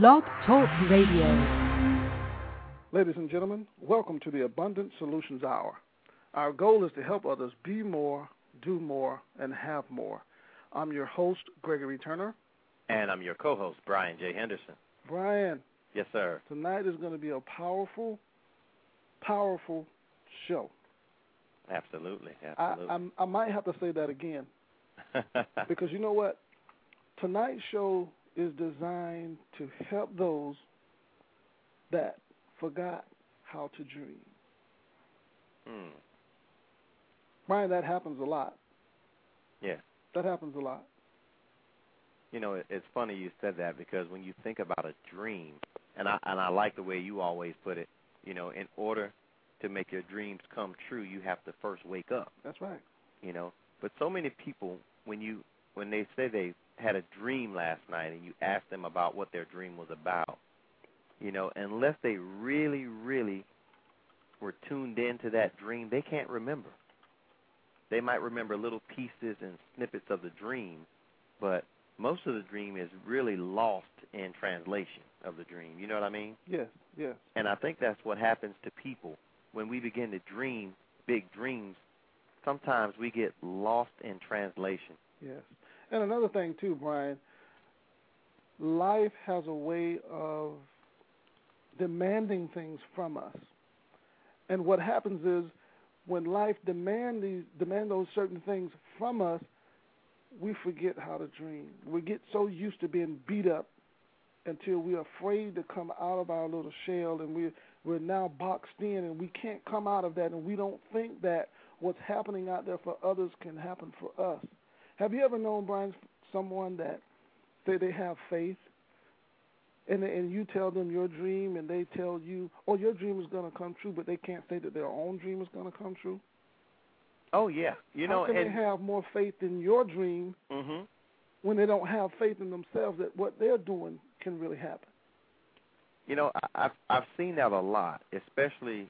Blog Talk Radio. Ladies and gentlemen, welcome to the Abundant Solutions Hour. Our goal is to help others be more, do more, and have more. I'm your host, Gregory Turner. And I'm your co host, Brian J. Henderson. Brian. Yes, sir. Tonight is going to be a powerful, powerful show. Absolutely. Absolutely. I, I, I might have to say that again. because you know what? Tonight's show is designed to help those that forgot how to dream. Hmm. Brian, that happens a lot. Yeah. That happens a lot. You know, it's funny you said that because when you think about a dream, and I and I like the way you always put it, you know, in order to make your dreams come true, you have to first wake up. That's right. You know, but so many people when you when they say they had a dream last night and you ask them about what their dream was about, you know, unless they really, really were tuned into that dream, they can't remember. They might remember little pieces and snippets of the dream, but most of the dream is really lost in translation of the dream. You know what I mean? Yes, yes. And I think that's what happens to people when we begin to dream big dreams. Sometimes we get lost in translation. Yes. And another thing too, Brian, life has a way of demanding things from us. And what happens is when life demand these demand those certain things from us, we forget how to dream. We get so used to being beat up until we're afraid to come out of our little shell and we're we're now boxed in and we can't come out of that and we don't think that what's happening out there for others can happen for us. Have you ever known, Brian, someone that say they have faith, and and you tell them your dream, and they tell you, "Oh, your dream is going to come true," but they can't say that their own dream is going to come true? Oh yeah, you How know, can and they have more faith in your dream hmm when they don't have faith in themselves that what they're doing can really happen? You know, I, I've I've seen that a lot, especially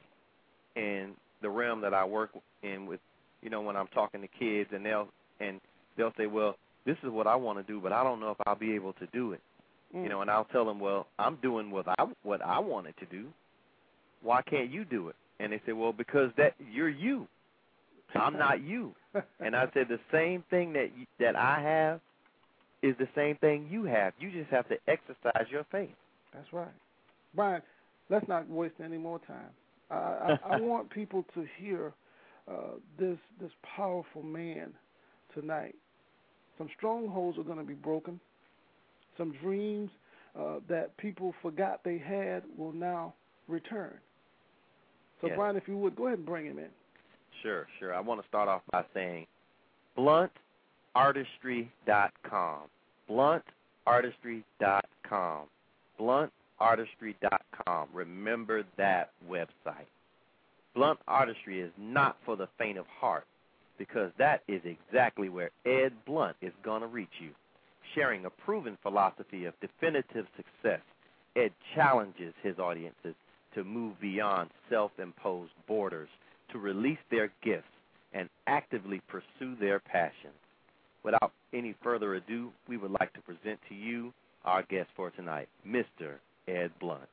in the realm that I work in with. You know, when I'm talking to kids, and they'll and they'll say, "Well, this is what I want to do, but I don't know if I'll be able to do it." Mm. You know, and I'll tell them, "Well, I'm doing what I what I wanted to do. Why can't you do it?" And they say, "Well, because that you're you. I'm not you." And I said, "The same thing that you, that I have is the same thing you have. You just have to exercise your faith." That's right, Brian. Let's not waste any more time. I, I, I want people to hear uh, this this powerful man tonight. Some strongholds are going to be broken. Some dreams uh, that people forgot they had will now return. So, Yes. Brian, if you would, go ahead and bring him in. Sure, sure. I want to start off by saying bluntartistry.com. Bluntartistry.com. Bluntartistry.com. Remember that website. Blunt Artistry is not for the faint of heart because that is exactly where Ed Blunt is going to reach you. Sharing a proven philosophy of definitive success, Ed challenges his audiences to move beyond self imposed borders, to release their gifts, and actively pursue their passions. Without any further ado, we would like to present to you our guest for tonight, Mr. Ed Blunt.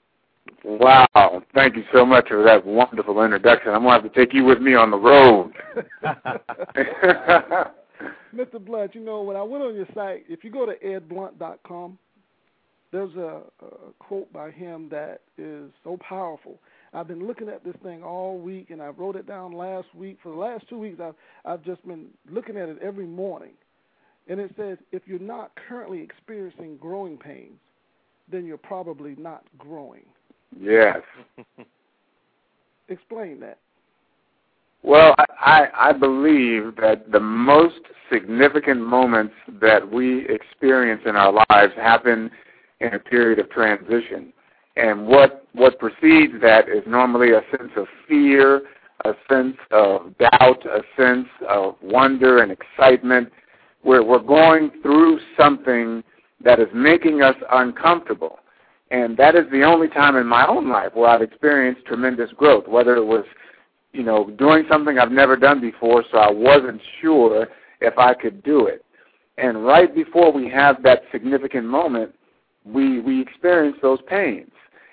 Wow. Thank you so much for that wonderful introduction. I'm going to have to take you with me on the road. Mr. Blunt, you know, when I went on your site, if you go to edblunt.com, there's a, a quote by him that is so powerful. I've been looking at this thing all week, and I wrote it down last week. For the last two weeks, I've I've just been looking at it every morning, and it says, if you're not currently experiencing growing pains, then you're probably not growing. Yes. Explain that. Well, I, I believe that the most significant moments that we experience in our lives happen in a period of transition. And what what precedes that is normally a sense of fear, a sense of doubt, a sense of wonder and excitement, where we're going through something that is making us uncomfortable. And that is the only time in my own life where I've experienced tremendous growth, whether it was, you know, doing something I've never done before, so I wasn't sure if I could do it. And right before we have that significant moment, we we experience those pains.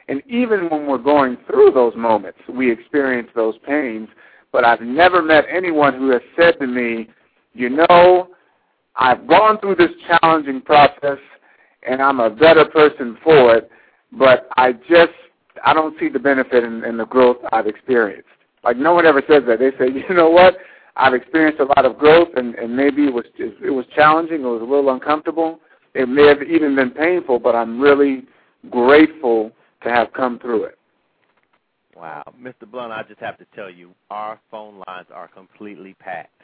And even when we're going through those moments, we experience those pains. But I've never met anyone who has said to me, you know, I've gone through this challenging process and I'm a better person for it, but I just I don't see the benefit in, in the growth I've experienced. Like no one ever says that. They say, you know what? I've experienced a lot of growth, and, and maybe it was it was challenging. It was a little uncomfortable. It may have even been painful, but I'm really grateful to have come through it. Wow, Mr. Blunt, I just have to tell you, our phone lines are completely packed.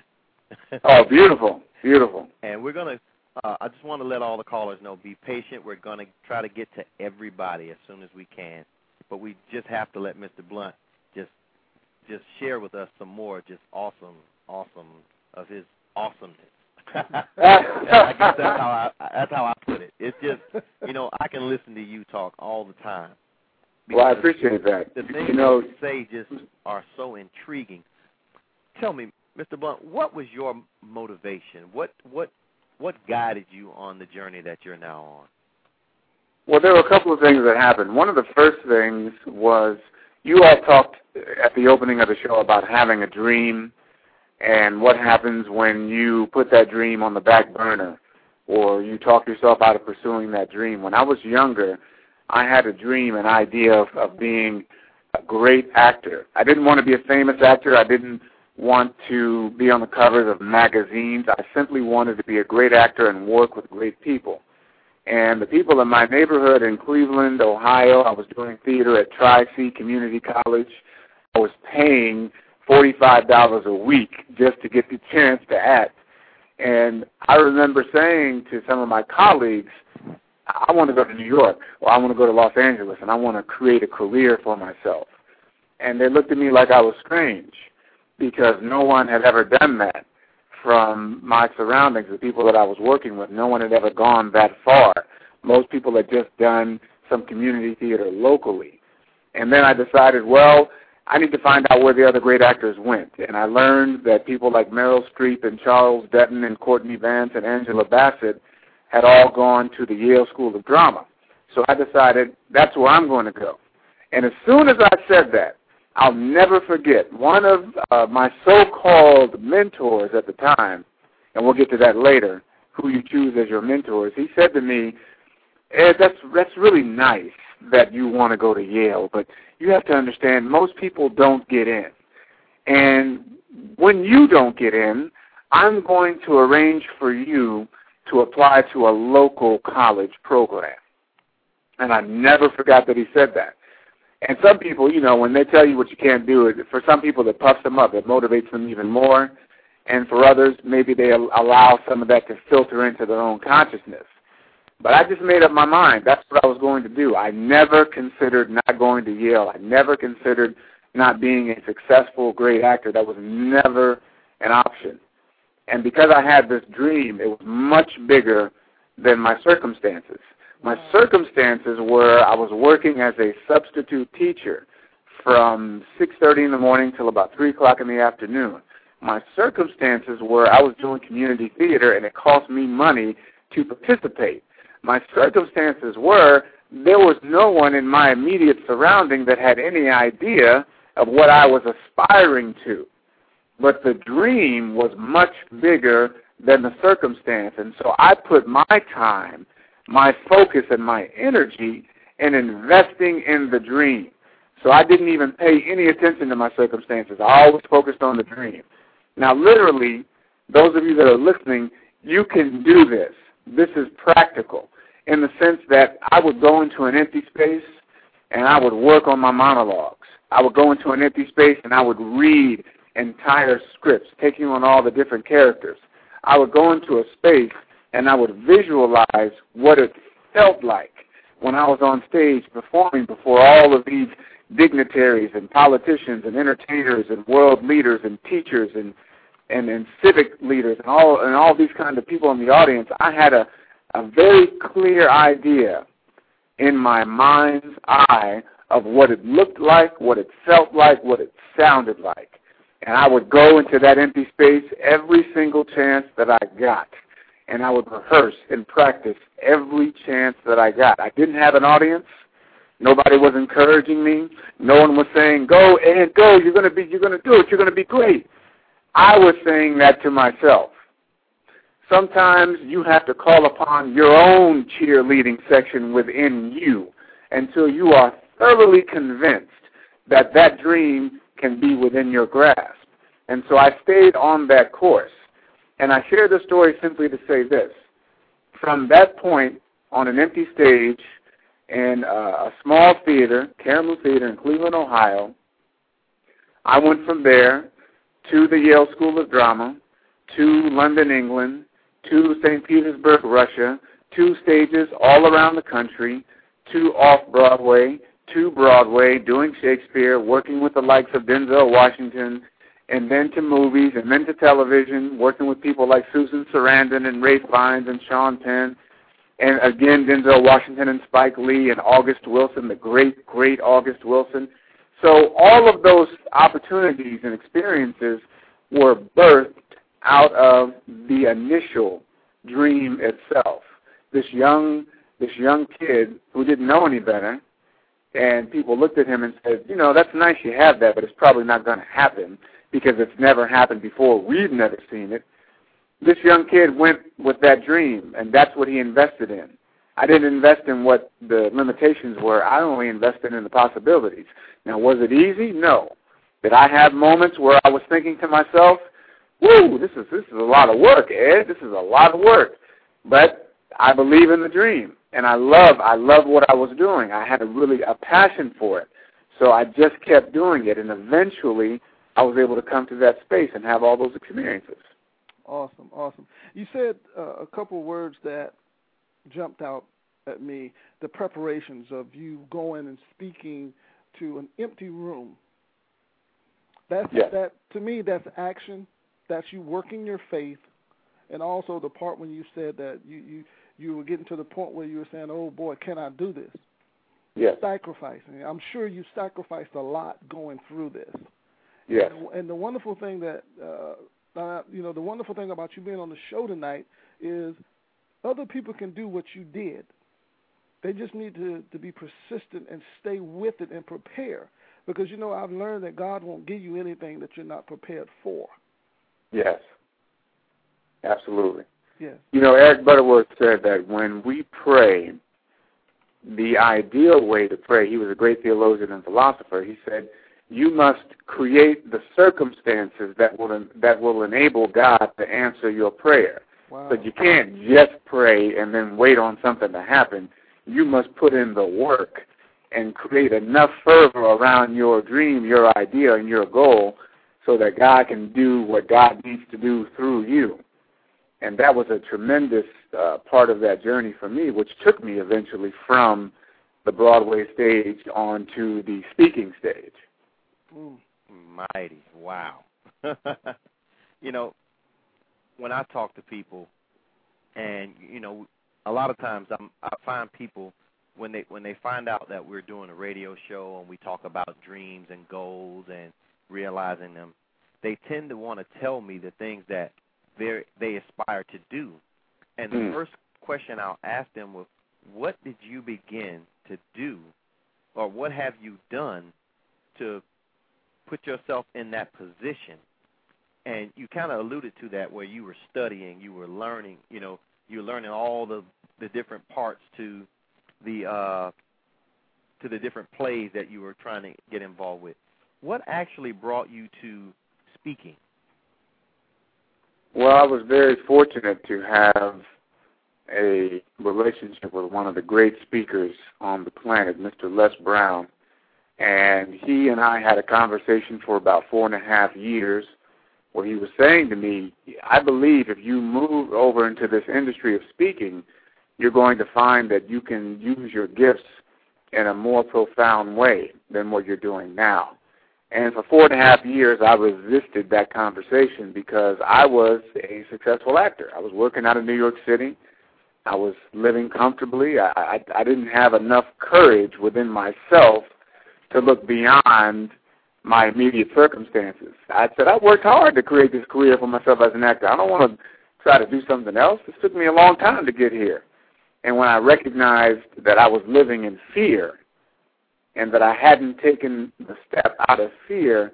oh, beautiful, beautiful. And we're gonna. Uh, I just want to let all the callers know: be patient. We're gonna try to get to everybody as soon as we can, but we just have to let Mr. Blunt just just share with us some more just awesome awesome of his awesomeness. I guess that's how I that's how I put it. It's just you know I can listen to you talk all the time. Well, I appreciate that. The things you know, you say just are so intriguing. Tell me, Mr. Blunt, what was your motivation? What what what guided you on the journey that you're now on? Well, there were a couple of things that happened. One of the first things was you all talked at the opening of the show about having a dream and what happens when you put that dream on the back burner or you talk yourself out of pursuing that dream. When I was younger, I had a dream, an idea of, of being a great actor. I didn't want to be a famous actor. I didn't want to be on the covers of magazines. I simply wanted to be a great actor and work with great people. And the people in my neighborhood in Cleveland, Ohio, I was doing theater at Tri-C Community College. I was paying $45 a week just to get the chance to act. And I remember saying to some of my colleagues, I want to go to New York or I want to go to Los Angeles and I want to create a career for myself. And they looked at me like I was strange because no one had ever done that from my surroundings, the people that I was working with. No one had ever gone that far. Most people had just done some community theater locally. And then I decided, well, I need to find out where the other great actors went. And I learned that people like Meryl Streep and Charles Dutton and Courtney Vance and Angela Bassett had all gone to the Yale School of Drama. So I decided that's where I'm going to go. And as soon as I said that, I'll never forget one of uh, my so-called mentors at the time, and we'll get to that later, who you choose as your mentors. He said to me, Ed, that's that's really nice that you want to go to Yale, but you have to understand most people don't get in. And when you don't get in, I'm going to arrange for you to apply to a local college program. And I never forgot that he said that. And some people, you know, when they tell you what you can't do, it for some people it puffs them up, it motivates them even more. And for others, maybe they allow some of that to filter into their own consciousness. But I just made up my mind. That's what I was going to do. I never considered not going to Yale. I never considered not being a successful, great actor. That was never an option. And because I had this dream, it was much bigger than my circumstances. My circumstances were I was working as a substitute teacher from 6.30 in the morning till about 3 o'clock in the afternoon. My circumstances were I was doing community theater and it cost me money to participate. My circumstances were there was no one in my immediate surrounding that had any idea of what I was aspiring to. But the dream was much bigger than the circumstance. And so I put my time my focus and my energy in investing in the dream. So I didn't even pay any attention to my circumstances. I always focused on the dream. Now, literally, those of you that are listening, you can do this. This is practical in the sense that I would go into an empty space and I would work on my monologues. I would go into an empty space and I would read entire scripts, taking on all the different characters. I would go into a space and I would visualize what it felt like when I was on stage performing before all of these dignitaries and politicians and entertainers and world leaders and teachers and and, and civic leaders and all and all these kind of people in the audience. I had a a very clear idea in my mind's eye of what it looked like, what it felt like, what it sounded like. And I would go into that empty space every single chance that I got and I would rehearse and practice every chance that I got. I didn't have an audience. Nobody was encouraging me. No one was saying, "Go and go. You're going to be. You're going to do it. You're going to be great." I was saying that to myself. Sometimes you have to call upon your own cheerleading section within you until you are thoroughly convinced that that dream can be within your grasp. And so I stayed on that course. And I share this story simply to say this. From that point, on an empty stage in a small theater, Karamu Theater in Cleveland, Ohio, I went from there to the Yale School of Drama, to London, England, to St. Petersburg, Russia, two stages all around the country, to off Broadway, to Broadway, doing Shakespeare, working with the likes of Denzel Washington, and then to movies, and then to television, working with people like Susan Sarandon and Ralph Fiennes and Sean Penn, and again Denzel Washington and Spike Lee and August Wilson, the great, great August Wilson. So all of those opportunities and experiences were birthed out of the initial dream itself. This young this young kid who didn't know any better and people looked at him and said, you know, that's nice you have that, but it's probably not going to happen because it's never happened before. We've never seen it. This young kid went with that dream, and that's what he invested in. I didn't invest in what the limitations were. I only invested in the possibilities. Now, was it easy? No. Did I have moments where I was thinking to myself, "Woo, this is this is a lot of work, Ed. This is a lot of work." But I believe in the dream, and I love I love what I was doing. I had a really a passion for it, so I just kept doing it, and eventually I was able to come to that space and have all those experiences. Awesome, awesome. You said uh, a couple of words that jumped out at me: the preparations of you going and speaking to an empty room. That's yes. that to me. That's action. That's you working your faith, and also the part when you said that you you you were getting to the point where you were saying, "Oh boy, can I do this?" Yes. Sacrificing. I'm sure you sacrificed a lot going through this. Yes. And, and the wonderful thing that uh, uh, you know, the wonderful thing about you being on the show tonight is other people can do what you did. They just need to, to be persistent and stay with it and prepare. Because, you know, I've learned that God won't give you anything that you're not prepared for. Yes. Absolutely. Yes. You know, Eric Butterworth said that when we pray, the ideal way to pray, he was a great theologian and philosopher, he said, you must create the circumstances that will that will enable God to answer your prayer. Wow. But you can't just pray and then wait on something to happen you must put in the work and create enough fervor around your dream, your idea, and your goal so that God can do what God needs to do through you. And that was a tremendous uh, part of that journey for me, which took me eventually from the Broadway stage onto the speaking stage. Mm. Mighty. Wow. you know, when I talk to people, and, you know, a lot of times I'm, I find people when they when they find out that we're doing a radio show and we talk about dreams and goals and realizing them, they tend to want to tell me the things that they they aspire to do. And the mm. first question I'll ask them was, "What did you begin to do, or what have you done to put yourself in that position?" And you kind of alluded to that, where you were studying, you were learning, you know, you're learning all the the different parts to the uh, to the different plays that you were trying to get involved with. What actually brought you to speaking? Well, I was very fortunate to have a relationship with one of the great speakers on the planet, Mr. Les Brown. And he and I had a conversation for about four and a half years where he was saying to me, I believe if you move over into this industry of speaking, you're going to find that you can use your gifts in a more profound way than what you're doing now. And for four and a half years, I resisted that conversation because I was a successful actor. I was working out of New York City. I was living comfortably. I, I, I didn't have enough courage within myself to look beyond my immediate circumstances. I said I worked hard to create this career for myself as an actor. I don't want to try to do something else. It took me a long time to get here. And when I recognized that I was living in fear and that I hadn't taken the step out of fear,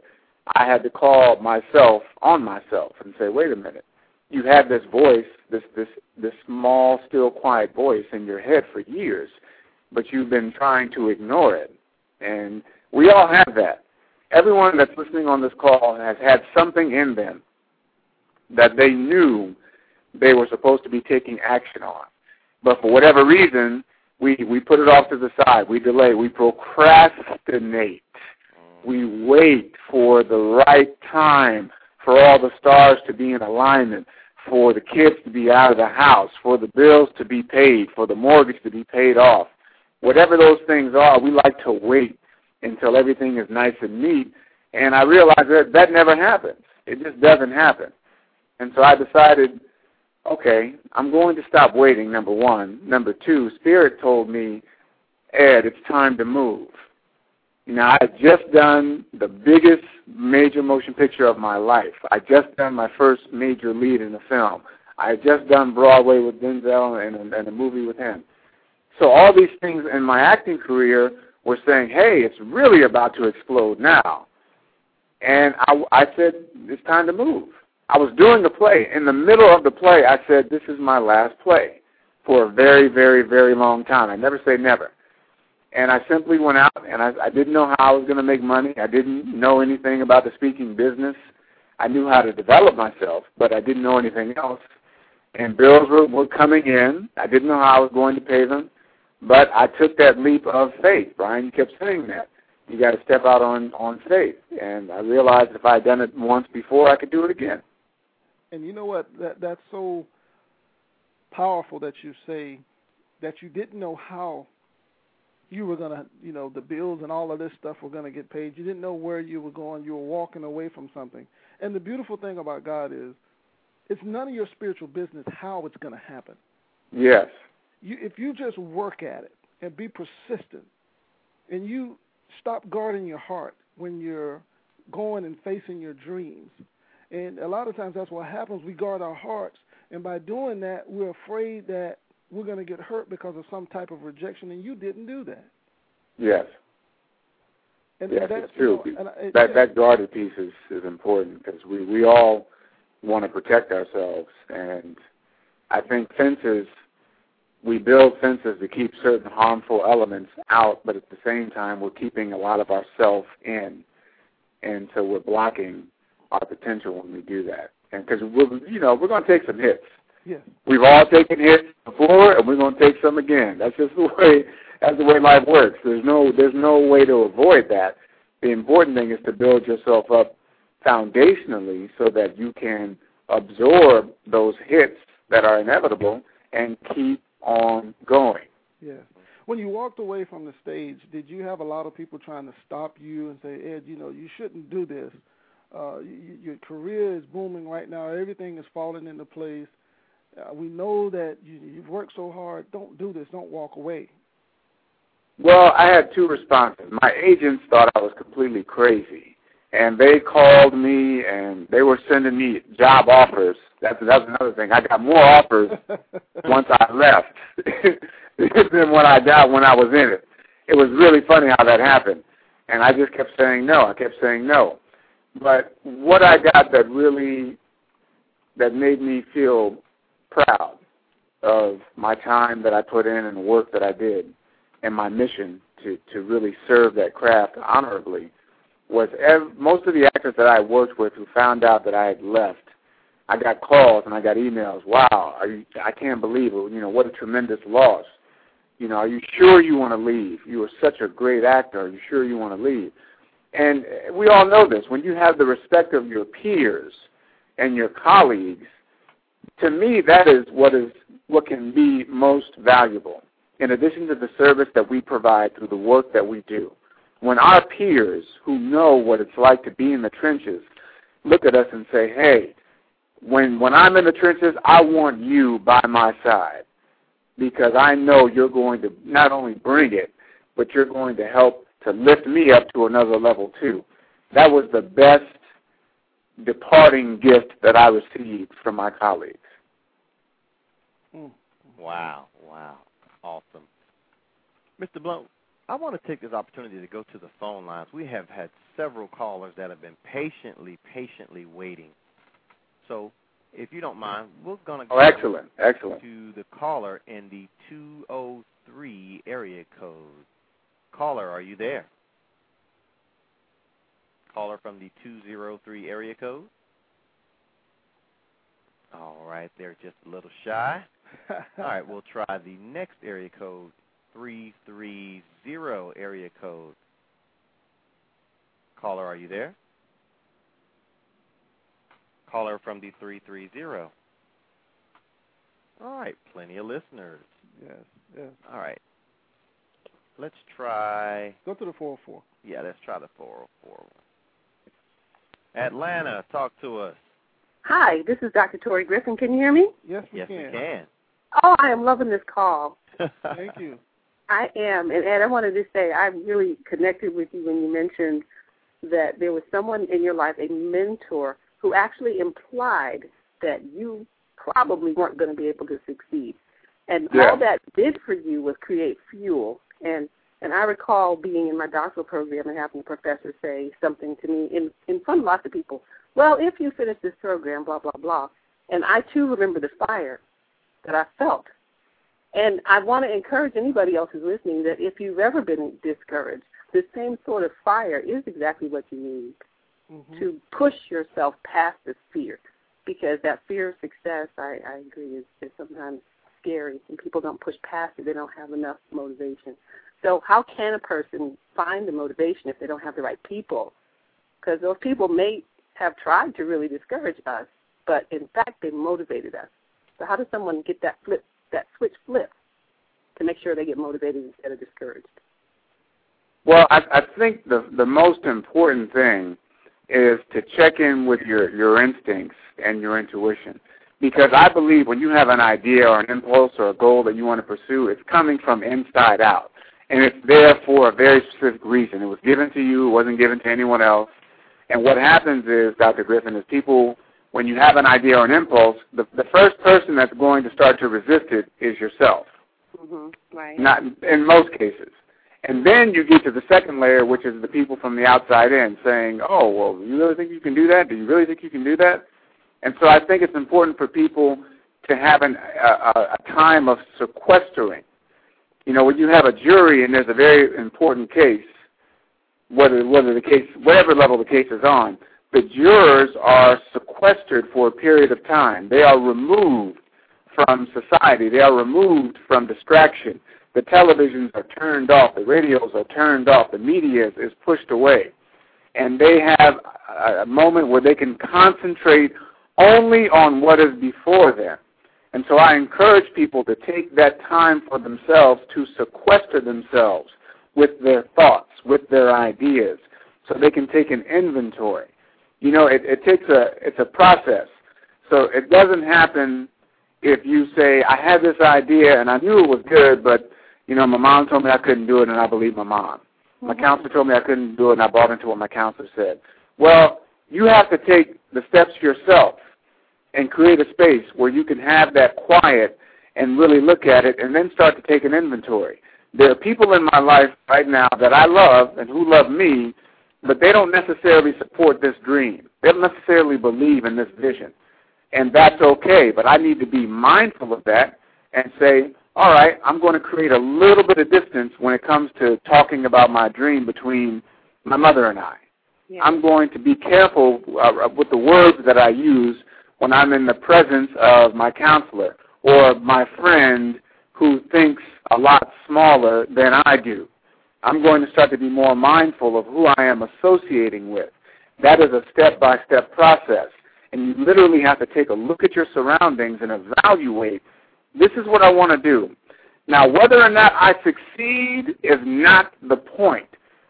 I had to call myself on myself and say, wait a minute. You had this voice, this this this small, still, quiet voice in your head for years, but you've been trying to ignore it. And we all have that. Everyone that's listening on this call has had something in them that they knew they were supposed to be taking action on. But for whatever reason, we, we put it off to the side. We delay. We procrastinate. We wait for the right time for all the stars to be in alignment, for the kids to be out of the house, for the bills to be paid, for the mortgage to be paid off. Whatever those things are, we like to wait until everything is nice and neat. And I realized that that never happens. It just doesn't happen. And so I decided okay, I'm going to stop waiting, number one. Number two, Spirit told me, Ed, it's time to move. Now, I had just done the biggest major motion picture of my life. I just done my first major lead in a film. I had just done Broadway with Denzel and, and a movie with him. So all these things in my acting career were saying, hey, it's really about to explode now. And I, I said, it's time to move. I was doing the play. In the middle of the play, I said, this is my last play for a very, very, very long time. I never say never. And I simply went out, and I, I didn't know how I was going to make money. I didn't know anything about the speaking business. I knew how to develop myself, but I didn't know anything else. And bills were, were coming in. I didn't know how I was going to pay them, but I took that leap of faith. Brian, you kept saying that you got to step out on on faith, and I realized if I had done it once before, I could do it again and you know what? That that's so powerful that you say that you didn't know how you were gonna, you know, the bills and all of this stuff were gonna get paid. You didn't know where you were going. You were walking away from something. And the beautiful thing about God is, it's none of your spiritual business how it's gonna happen. Yes. You, if you just work at it and be persistent, and you stop guarding your heart when you're going and facing your dreams, and a lot of times that's what happens. We guard our hearts, and by doing that, we're afraid that we're going to get hurt because of some type of rejection, and you didn't do that. Yes. And yes, that's it's true. You know, and, that that guarded piece is is important because we we all want to protect ourselves, and I think fences we build fences to keep certain harmful elements out, but at the same time we're keeping a lot of ourself in, and so we're blocking our potential when we do that. And because we're, you know, we're going to take some hits. Yeah. We've all taken hits before, and we're going to take some again. That's just the way. That's the way life works. There's no, there's no way to avoid that. The important thing is to build yourself up foundationally so that you can absorb those hits that are inevitable and keep on going. Yeah. When you walked away from the stage, did you have a lot of people trying to stop you and say, Ed, you know, you shouldn't do this? Uh, you, your career is booming right now. Everything is falling into place. Uh, we know that you, you've worked so hard. Don't do this. Don't walk away. Well, I had two responses. My agents thought I was completely crazy, and they called me and they were sending me job offers. That's that's another thing. I got more offers once I left than when I got when I was in it. It was really funny how that happened, and I just kept saying no. I kept saying no. But what I got that really that made me feel proud of my time that I put in and the work that I did and my mission to to really serve that craft honorably was ev- most of the actors that I worked with who found out that I had left. I got calls and I got emails. Wow, are you, I can't believe it. You know what a tremendous loss. You know, are you sure you want to leave? You were such a great actor. Are you sure you want to leave? And eh, we all know this. When you have the respect of your peers and your colleagues, to me, that is what is what can be most valuable. In addition to the service that we provide through the work that we do, when our peers who know what it's like to be in the trenches look at us and say, "Hey, when when I'm in the trenches, I want you by my side because I know you're going to not only bring it, but you're going to help to lift me up to another level too. That was the best departing gift that I received from my colleagues. Mm. Wow, wow, awesome, Mr. Blunt. I want to take this opportunity to go to the phone lines. We have had several callers that have been patiently, patiently waiting. So, if you don't mind, we're going to oh, go Oh, excellent, excellent. to the caller in the 203 area code. Caller, are you there? Caller from the 203 area code. All right, they're just a little shy. All right, we'll try the next area code, 330 area code. Caller, are you there? Caller from the 330. All right, plenty of listeners. yes, yes. All right. Let's try, Go to the 404. yeah, let's try the 404 one. Atlanta, talk to us. Hi, this is Dr. Tori Griffin. Can you hear me? Yes, we Yes, can. we can. Oh, I am loving this call. Thank you. I am. And Ed, I wanted to say I really connected with you when you mentioned that there was someone in your life, a mentor, who actually implied that you probably weren't going to be able to succeed. And Yeah. all that did for you was create fuel. And and I recall being in my doctoral program and having a professor say something to me in, in front of lots of people, well, if you finish this program, blah, blah, blah. And I too remember the fire that I felt. And I want to encourage anybody else who's listening that if you've ever been discouraged, the same sort of fire is exactly what you need Mhm. to push yourself past this fear. Because that fear of success, I, I agree, is, is sometimes scary. And people don't push past it, they don't have enough motivation. So, how can a person find the motivation if they don't have the right people? Because those people may have tried to really discourage us, but in fact, they motivated us. So, how does someone get that flip, that switch flipped to make sure they get motivated instead of discouraged? Well, I, I think the the most important thing is to check in with your your instincts and your intuition, because I believe when you have an idea or an impulse or a goal that you want to pursue, it's coming from inside out, and it's there for a very specific reason. It was given to you; it wasn't given to anyone else. And what happens is, Dr. Griffin, is people when you have an idea or an impulse, the the first person that's going to start to resist it is yourself Mm-hmm. Right. not in most cases. And then you get to the second layer, which is the people from the outside in saying, "Oh, well, you really think you can do that? Do you really think you can do that?" And so I think it's important for people to have an, a, a time of sequestering. You know, when you have a jury and there's a very important case, whether whether the case, whatever level the case is on, the jurors are sequestered for a period of time. They are removed from society. They are removed from distraction. The televisions are turned off. The radios are turned off. The media is, pushed away. And they have a moment where they can concentrate only on what is before them. And so I encourage people to take that time for themselves to sequester themselves with their thoughts, with their ideas, so they can take an inventory. You know, it, it takes a it's a process. So it doesn't happen if you say, I had this idea and I knew it was good, but you know, my mom told me I couldn't do it and I believe my mom. My mm-hmm. counselor told me I couldn't do it and I bought into what my counselor said. Well, you have to take the steps yourself and create a space where you can have that quiet and really look at it and then start to take an inventory. There are people in my life right now that I love and who love me, but they don't necessarily support this dream. They don't necessarily believe in this vision. And that's okay, but I need to be mindful of that and say, all right, I'm going to create a little bit of distance when it comes to talking about my dream between my mother and I. Yeah. I'm going to be careful uh, with the words that I use when I'm in the presence of my counselor or my friend who thinks a lot smaller than I do. I'm going to start to be more mindful of who I am associating with. That is a step by step process. And you literally have to take a look at your surroundings and evaluate this is what I want to do. Now, whether or not I succeed is not the point.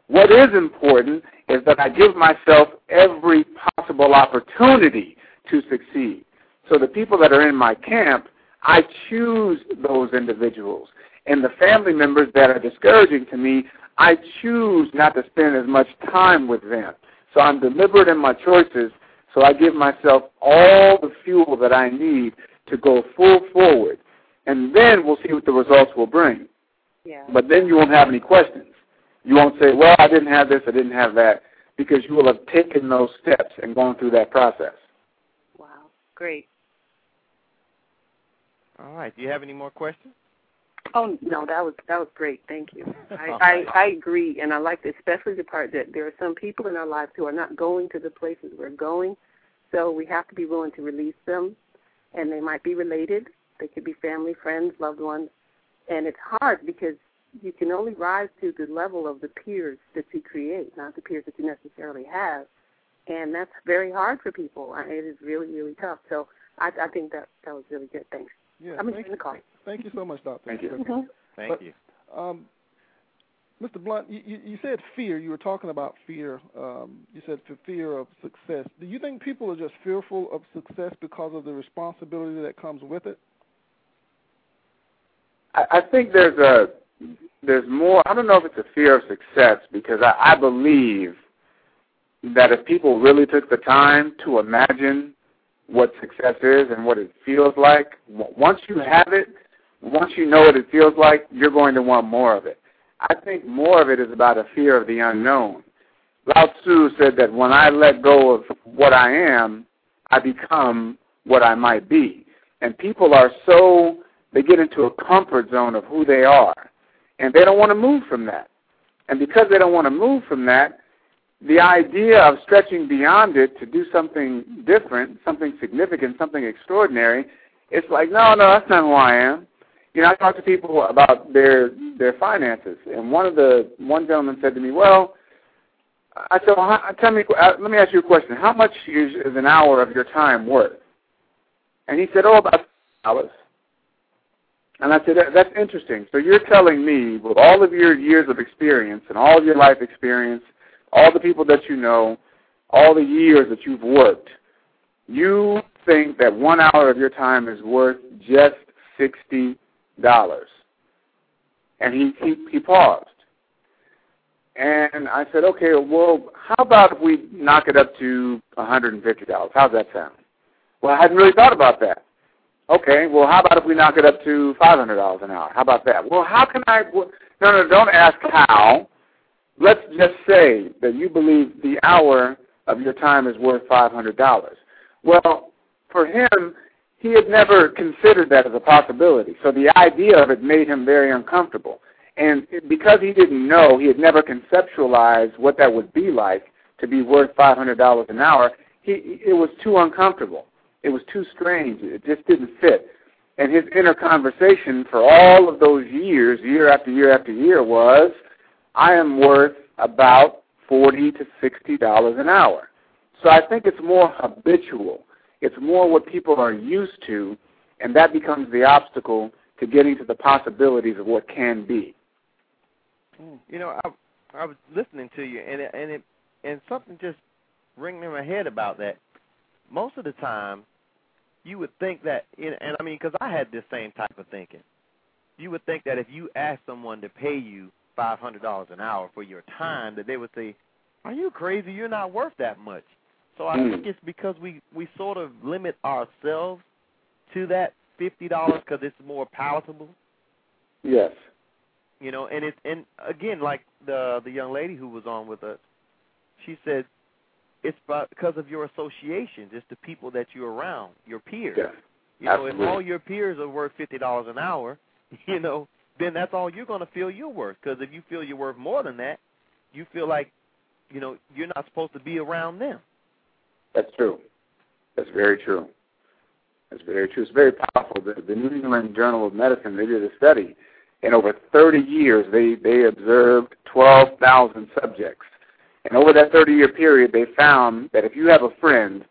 What is important is that I give myself every possible opportunity to succeed. So the people that are in my camp, I choose those individuals. And the family members that are discouraging to me, I choose not to spend as much time with them. So I'm deliberate in my choices, so I give myself all the fuel that I need to go full forward. and then we'll see what the results will bring. Yeah. But then you won't have any questions. You won't say, well, I didn't have this, I didn't have that, because you will have taken those steps and gone through that process. Wow. Great. All right. Do you have any more questions? Oh no, that was that was great. Thank you. I, oh, I I agree, and I like especially the part that there are some people in our lives who are not going to the places we're going, so we have to be willing to release them, and they might be related. They could be family, friends, loved ones, and it's hard because you can only rise to the level of the peers that you create, not the peers that you necessarily have, and that's very hard for people. It is really really tough. So I I think that that was really good. Thanks. Yeah, I'm thank, the call. thank you so much, Doctor. Thank you. Mhm. Thank But- you. Um, Mr. Blunt, you, you you said fear. You were talking about fear. Um, you said for fear of success. Do you think people are just fearful of success because of the responsibility that comes with it? I, I think there's a there's more. I don't know if it's a fear of success because I, I believe that if people really took the time to imagine what success is and what it feels like, once you have it, once you know what it feels like, you're going to want more of it. I think more of it is about a fear of the unknown. Lao Tzu said that when I let go of what I am, I become what I might be. And people are so, they get into a comfort zone of who they are. And they don't want to move from that. And because they don't want to move from that, the idea of stretching beyond it to do something different, something significant, something extraordinary, it's like, no, no, that's not who I am. You know, I talk to people about their their finances, and one of the one gentleman said to me, "Well, I said, well, tell me, uh, let me ask you a question. How much is, is an hour of your time worth?" And he said, "Oh, about dollars." And I said, that, "That's interesting. So you're telling me, with all of your years of experience and all of your life experience, all the people that you know, all the years that you've worked, you think that one hour of your time is worth just sixty dollars?" And he, he he paused. And I said, okay, well, how about if we knock it up to $150? How's that sound? Well, I hadn't really thought about that. Okay, well, how about if we knock it up to $500 an hour? How about that? Well, how can I? Well, no, no, don't ask how. Let's just say that you believe the hour of your time is worth $500. Well, for him, he had never considered that as a possibility. So the idea of it made him very uncomfortable. And because he didn't know, he had never conceptualized what that would be like to be worth $500 an hour, he, it was too uncomfortable. It was too strange. It just didn't fit. And his inner conversation for all of those years, year after year after year, was, I am worth about 40 to $60 an hour. So I think it's more habitual. It's more what people are used to, and that becomes the obstacle to getting to the possibilities of what can be. Hmm. You know, I I was listening to you, and it, and it and something just ringing in my head about that. Most of the time, you would think that, and I mean, because I had this same type of thinking. You would think that if you asked someone to pay you five hundred dollars an hour for your time, that they would say, "Are you crazy? You're not worth that much." So I think hmm. it's because we we sort of limit ourselves to that fifty dollars because it's more palatable Yes. you know and it's and again like the the young lady who was on with us she said it's because of your associations it's the people that you're around your peers Yes. you know absolutely. if all your peers are worth fifty dollars an hour you know then that's all you're going to feel you're worth because if you feel you're worth more than that you feel like you know you're not supposed to be around them That's true. That's very true. That's very true. It's very powerful. The, the New England Journal of Medicine, they did a study. In over 30 years, they, they observed 12,000 subjects. And over that 30-year period, they found that if you have a friend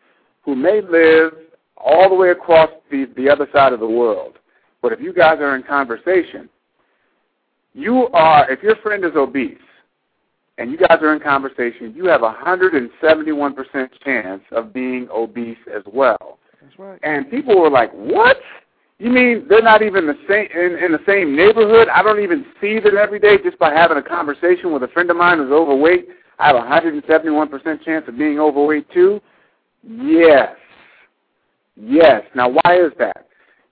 who may live all the way across the, the other side of the world, but if you guys are in conversation, you are, if your friend is obese, and you guys are in conversation, you have a 171% chance of being obese as well. That's right. And people were like, "What? You mean they're not even the same in, in the same neighborhood? I don't even see them every day just by having a conversation with a friend of mine who's overweight. I have a 171% chance of being overweight too." Yes. Yes. Now, why is that?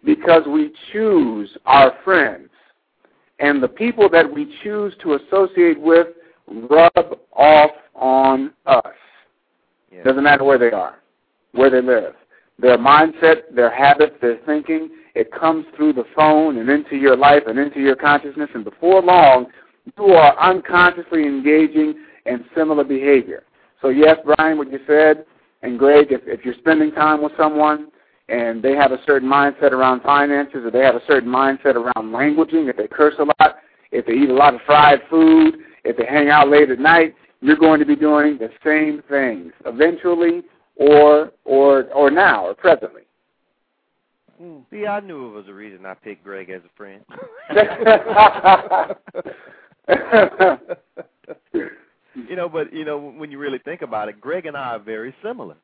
because we choose our friends. And the people that we choose to associate with rub off on us. Yeah. Doesn't matter where they are, where they live. Their mindset, their habits, their thinking, it comes through the phone and into your life and into your consciousness, and before long, you are unconsciously engaging in similar behavior. So yes, Brian, what you said, and Greg, if, if you're spending time with someone and they have a certain mindset around finances or they have a certain mindset around languaging, if they curse a lot, if they eat a lot of fried food, if they hang out late at night, you're going to be doing the same things eventually or or or now or presently. Hmm. See, I knew it was a reason I picked Greg as a friend. you know, but you know, when you really think about it, Greg and I are very similar.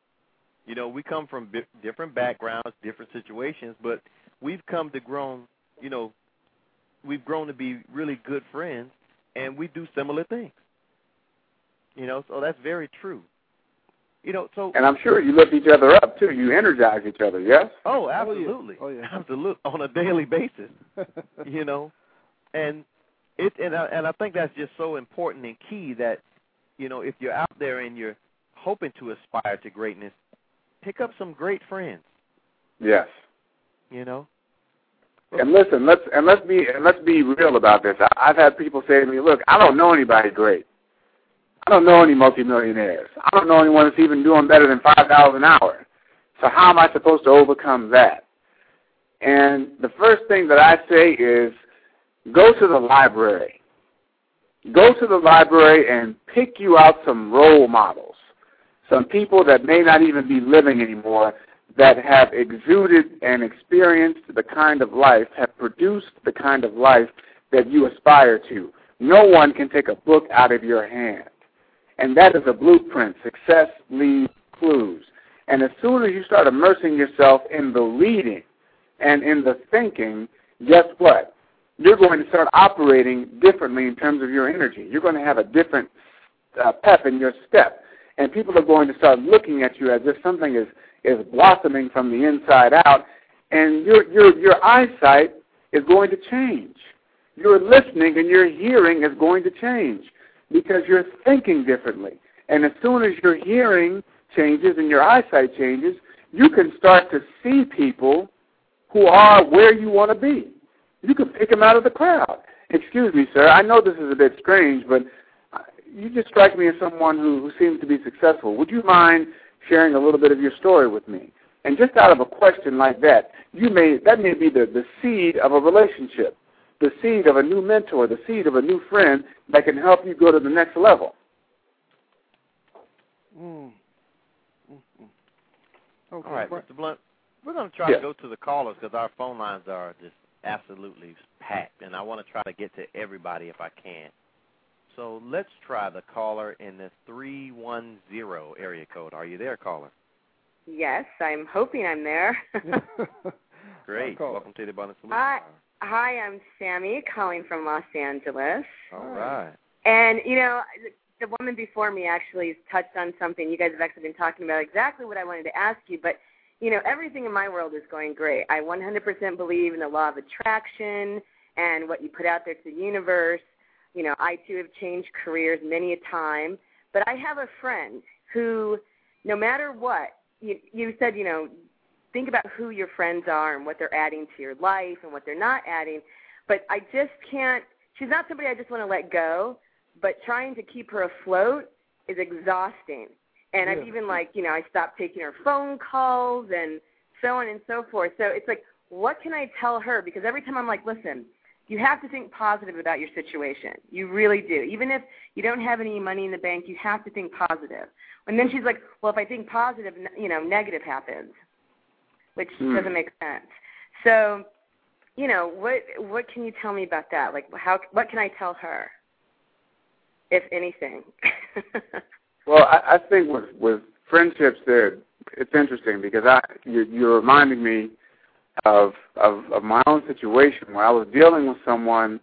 You know, we come from bi- different backgrounds, different situations, but we've come to grown. You know, we've grown to be really good friends, and we do similar things. You know, so that's very true. You know, so and I'm sure you lift each other up too. You energize each other, yes? oh, oh absolutely, Oh, yeah. absolutely, on a daily basis. you know, and it and I, and I think that's just so important and key that you know if you're out there and you're hoping to aspire to greatness, pick up some great friends. Yes. You know, And listen, let's and let's be and let's be real about this. I, I've had people say to me, "Look, I don't know anybody great. I don't know any multimillionaires. I don't know anyone that's even doing better than five dollars an hour. So how am I supposed to overcome that?" And the first thing that I say is, go to the library. Go to the library and pick you out some role models, some people that may not even be living anymore that have exuded and experienced the kind of life, have produced the kind of life that you aspire to. No one can take a book out of your hand. And that is a blueprint. Success leaves clues. And as soon as you start immersing yourself in the reading and in the thinking, guess what? You're going to start operating differently in terms of your energy. You're going to have a different uh, pep in your step. And people are going to start looking at you as if something is is blossoming from the inside out, and your your your eyesight is going to change. Your listening and your hearing is going to change because you're thinking differently. And as soon as your hearing changes and your eyesight changes, you can start to see people who are where you want to be. You can pick them out of the crowd. Excuse me, sir. I know this is a bit strange, but you just strike me as someone who, who seems to be successful. Would you mind sharing a little bit of your story with me. And just out of a question like that, you may that may be the, the seed of a relationship, the seed of a new mentor, the seed of a new friend that can help you go to the next level. Mm. Mm-mm. Okay. all right, Mr. Blunt, we're going to try Yes. to go to the callers because our phone lines are just absolutely packed, and I want to try to get to everybody if I can. So let's try the caller in the 310 area code. Are you there, caller? Yes, I'm hoping I'm there. Great. Welcome to the Abundance Solution Hi. Hi, I'm Sammy, calling from Los Angeles. All right. And, you know, the the woman before me actually touched on something. You guys have actually been talking about exactly what I wanted to ask you. But, you know, everything in my world is going great. I 100% believe in the law of attraction and what you put out there to the universe. You know, I too have changed careers many a time. But I have a friend who, no matter what, you, you said, you know, think about who your friends are and what they're adding to your life and what they're not adding. But I just can't. She's not somebody I just want to let go. But trying to keep her afloat is exhausting. And I've even like, you know, I stopped taking her phone calls and so on and so forth. So it's like, what can I tell her? Because every time I'm like, listen, you have to think positive about your situation. You really do. Even if you don't have any money in the bank, you have to think positive. And then she's like, well, if I think positive, you know, negative happens, which Hmm. doesn't make sense. So, you know, what what can you tell me about that? Like, how what can I tell her, if anything? Well, I, I think with with friendships, there it's interesting because I you're, you're reminding me of, of of my own situation where I was dealing with someone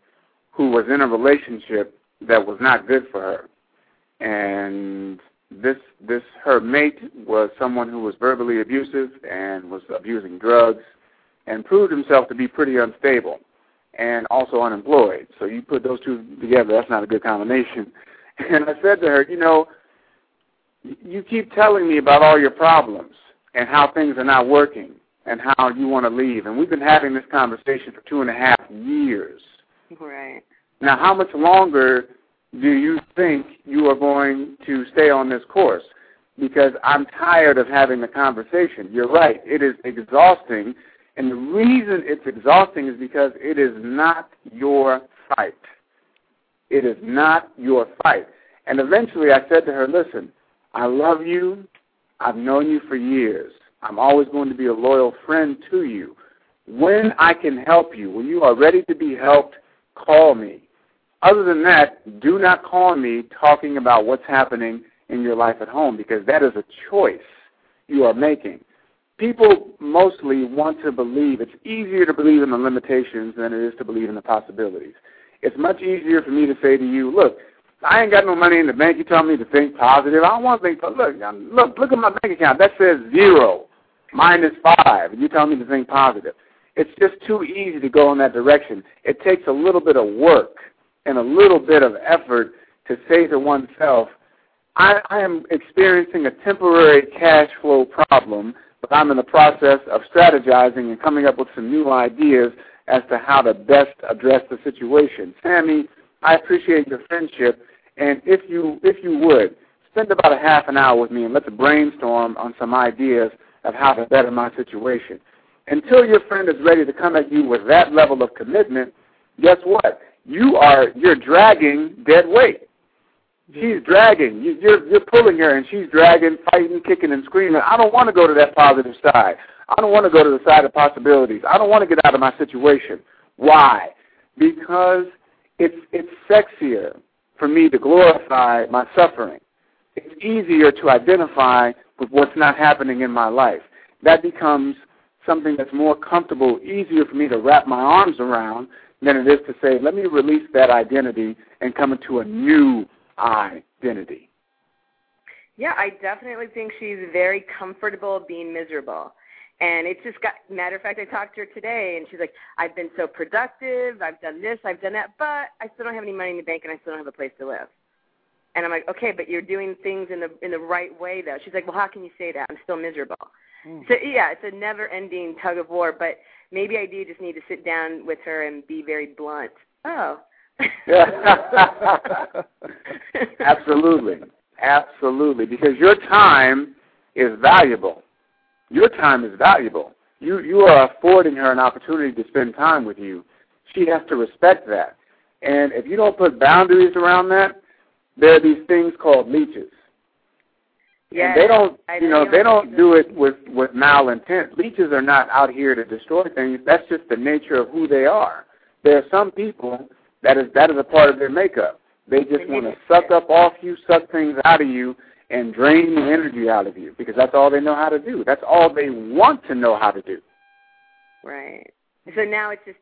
who was in a relationship that was not good for her, and this this her mate was someone who was verbally abusive and was abusing drugs and proved himself to be pretty unstable and also unemployed. So you put those two together, that's not a good combination. And I said to her, you know, you keep telling me about all your problems and how things are not working and how you want to leave. And we've been having this conversation for two and a half years. Right. Now, how much longer do you think you are going to stay on this course? Because I'm tired of having the conversation. You're right. It is exhausting. And the reason it's exhausting is because it is not your fight. It is not your fight. And eventually I said to her, listen, I love you. I've known you for years. I'm always going to be a loyal friend to you. When I can help you, when you are ready to be helped, call me. Other than that, do not call me talking about what's happening in your life at home because that is a choice you are making. People mostly want to believe, it's easier to believe in the limitations than it is to believe in the possibilities. It's much easier for me to say to you, look, I ain't got no money in the bank. You tell me to think positive. I don't want to think. Look, look, look at my bank account. That says zero, minus five. And you tell me to think positive. It's just too easy to go in that direction. It takes a little bit of work and a little bit of effort to say to oneself, I, I am experiencing a temporary cash flow problem, but I'm in the process of strategizing and coming up with some new ideas as to how to best address the situation. Sammy, I appreciate your friendship, and if you if you would spend about a half an hour with me and let's brainstorm on some ideas of how to better my situation. Until your friend is ready to come at you with that level of commitment, guess what? You are you're dragging dead weight. She's dragging. You, you're you're pulling her, and she's dragging, fighting, kicking, and screaming. I don't want to go to that positive side. I don't want to go to the side of possibilities. I don't want to get out of my situation. Why? Because it's it's sexier for me to glorify my suffering. It's easier to identify with what's not happening in my life. That becomes something that's more comfortable, easier for me to wrap my arms around than it is to say, let me release that identity and come into a new identity. Yeah, I definitely think she's very comfortable being miserable. And it's just got matter of fact, I talked to her today and she's like, I've been so productive, I've done this, I've done that, but I still don't have any money in the bank and I still don't have a place to live. And I'm like, Okay, but you're doing things in the in the right way though. She's like, Well how can you say that? I'm still miserable. Mm. So yeah, it's a never ending tug of war, but maybe I do just need to sit down with her and be very blunt. Oh. Absolutely. Absolutely. Because your time is valuable your time is valuable. You you are affording her an opportunity to spend time with you. She has to respect that. And if you don't put boundaries around that, there are these things called leeches. And they don't, you know, they don't do it with with malintent. Leeches are not out here to destroy things. That's just the nature of who they are. There are some people that is that is a part of their makeup. They just want to suck up off you, suck things out of you, and drain the energy out of you because that's all they know how to do. That's all they want to know how to do. Right. So now it's just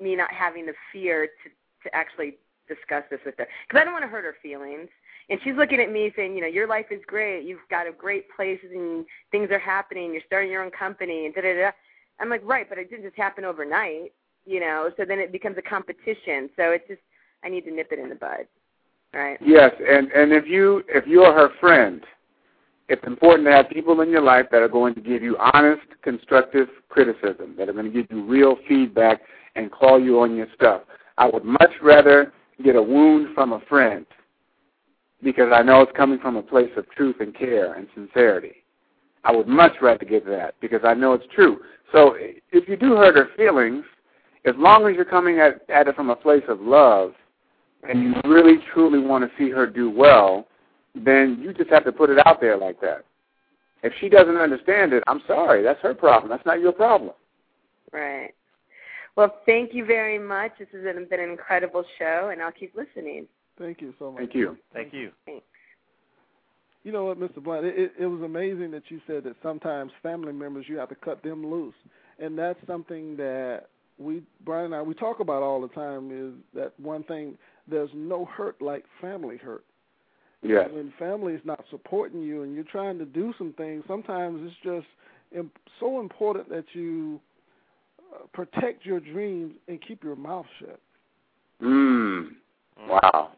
me not having the fear to to actually discuss this with her because I don't want to hurt her feelings. And she's looking at me saying, you know, your life is great. You've got a great place and things are happening. You're starting your own company and da da da. I'm like, right, but it didn't just happen overnight, you know. So then it becomes a competition. So it's just I need to nip it in the bud. Right. Yes, and and if you if you are her friend, it's important to have people in your life that are going to give you honest, constructive criticism, that are going to give you real feedback and call you on your stuff. I would much rather get a wound from a friend because I know it's coming from a place of truth and care and sincerity. I would much rather get that because I know it's true. So if you do hurt her feelings, as long as you're coming at, at it from a place of love and you really truly want to see her do well, then you just have to put it out there like that. If she doesn't understand it, I'm sorry. That's her problem. That's not your problem. Right. Well, thank you very much. This has been an incredible show, and I'll keep listening. Thank you so much. Thank you. Thank you. Thanks. You know what, Mr. Blunt? It, it, it was amazing that you said that sometimes family members you have to cut them loose, and that's something that we, Brian and I, we talk about all the time. Is that one thing there's no hurt like family hurt. Yeah. When family is not supporting you and you're trying to do some things, sometimes it's just so important that you protect your dreams and keep your mouth shut. Mm. Wow.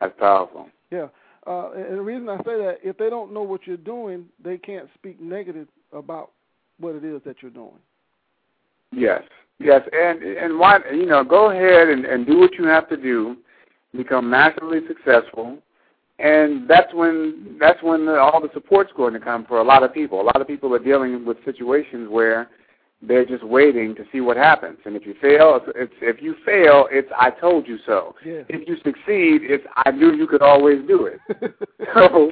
That's powerful. Yeah. Uh, and the reason I say that, if they don't know what you're doing, they can't speak negative about what it is that you're doing. Yes, yes, and and why you know go ahead and, and do what you have to do, become massively successful, and that's when that's when the, all the support's going to come for a lot of people. A lot of people are dealing with situations where they're just waiting to see what happens. And if you fail, it's, it's if you fail, it's I told you so. Yeah. If you succeed, it's I knew you could always do it. so,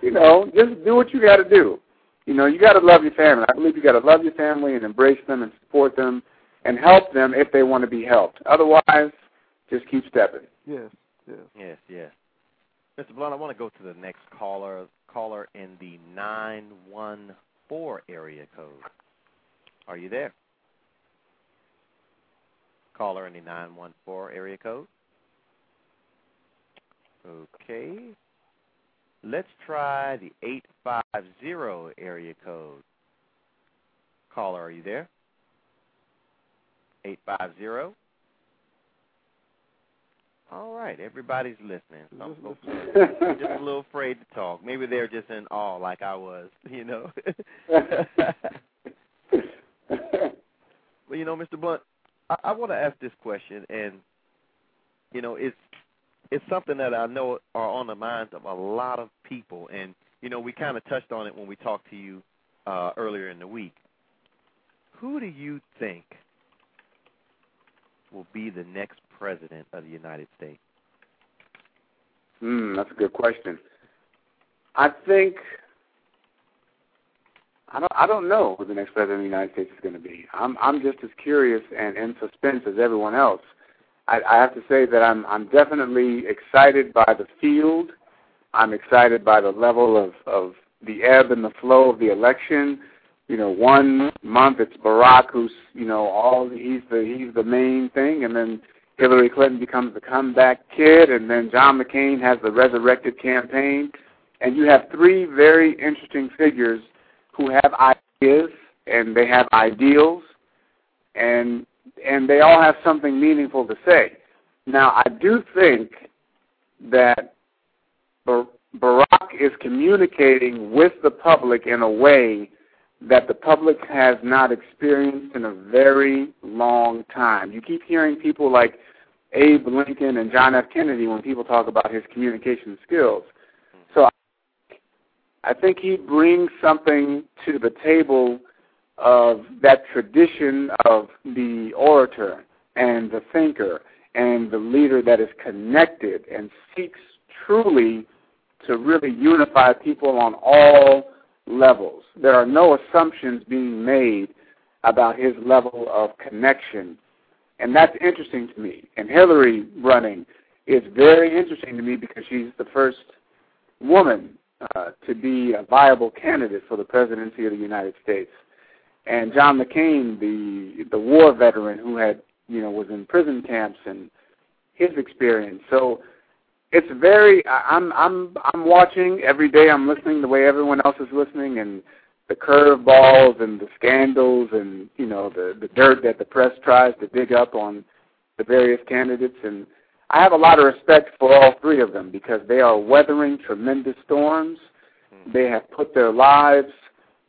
you know, just do what you got to do. You know, you got to love your family. I believe you got to love your family and embrace them and support them and help them if they want to be helped. Otherwise, just keep stepping. Yes, yes. Yes, yes. Mr. Blunt, I want to go to the next caller, caller in the 914 area code. Are you there? Caller in the 914 area code. Okay. Let's try the 850 area code. Caller, are you there? 850. All right, everybody's listening. Some folks are just a little afraid to talk. Maybe they're just in awe, like I was, you know. well, you know, Mr. Blunt, I, I want to ask this question, and you know, it's it's something that I know are on the minds of a lot of people, and you know, we kind of touched on it when we talked to you uh, earlier in the week. Who do you think will be the next president of the United States? Hmm, that's a good question. I think I don't I don't know who the next president of the United States is going to be. I'm I'm just as curious and in suspense as everyone else. I, I have to say that I'm I'm definitely excited by the field. I'm excited by the level of of the ebb and the flow of the election. You know, one month it's Barack who's you know all he's the he's the main thing, and then Hillary Clinton becomes the comeback kid, and then John McCain has the resurrected campaign, and you have three very interesting figures who have ideas and they have ideals, and and they all have something meaningful to say. Now, I do think that Bar- Barack is communicating with the public in a way that the public has not experienced in a very long time. You keep hearing people like Abe Lincoln and John F. Kennedy when people talk about his communication skills. I think he brings something to the table of that tradition of the orator and the thinker and the leader that is connected and seeks truly to really unify people on all levels. There are no assumptions being made about his level of connection. And that's interesting to me. And Hillary running is very interesting to me because she's the first woman uh, to be a viable candidate for the presidency of the United States. And John McCain, the the war veteran who had you know was in prison camps and his experience. So it's very I'm I'm I'm watching every day. I'm listening the way everyone else is listening, and the curveballs and the scandals and you know the the dirt that the press tries to dig up on the various candidates. And I have a lot of respect for all three of them because they are weathering tremendous storms. They have put their lives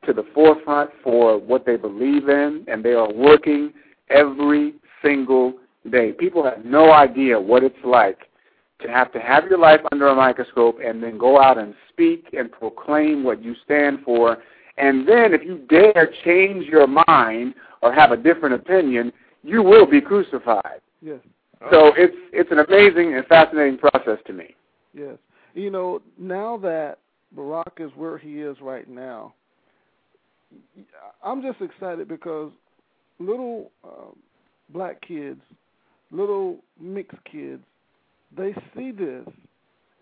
to the forefront for what they believe in, and they are working every single day. People have no idea what it's like to have to have your life under a microscope and then go out and speak and proclaim what you stand for. And then if you dare change your mind or have a different opinion, you will be crucified. Yes. So it's it's an amazing and fascinating process to me. Yes. You know, now that Barack is where he is right now, I'm just excited because little uh, black kids, little mixed kids, they see this,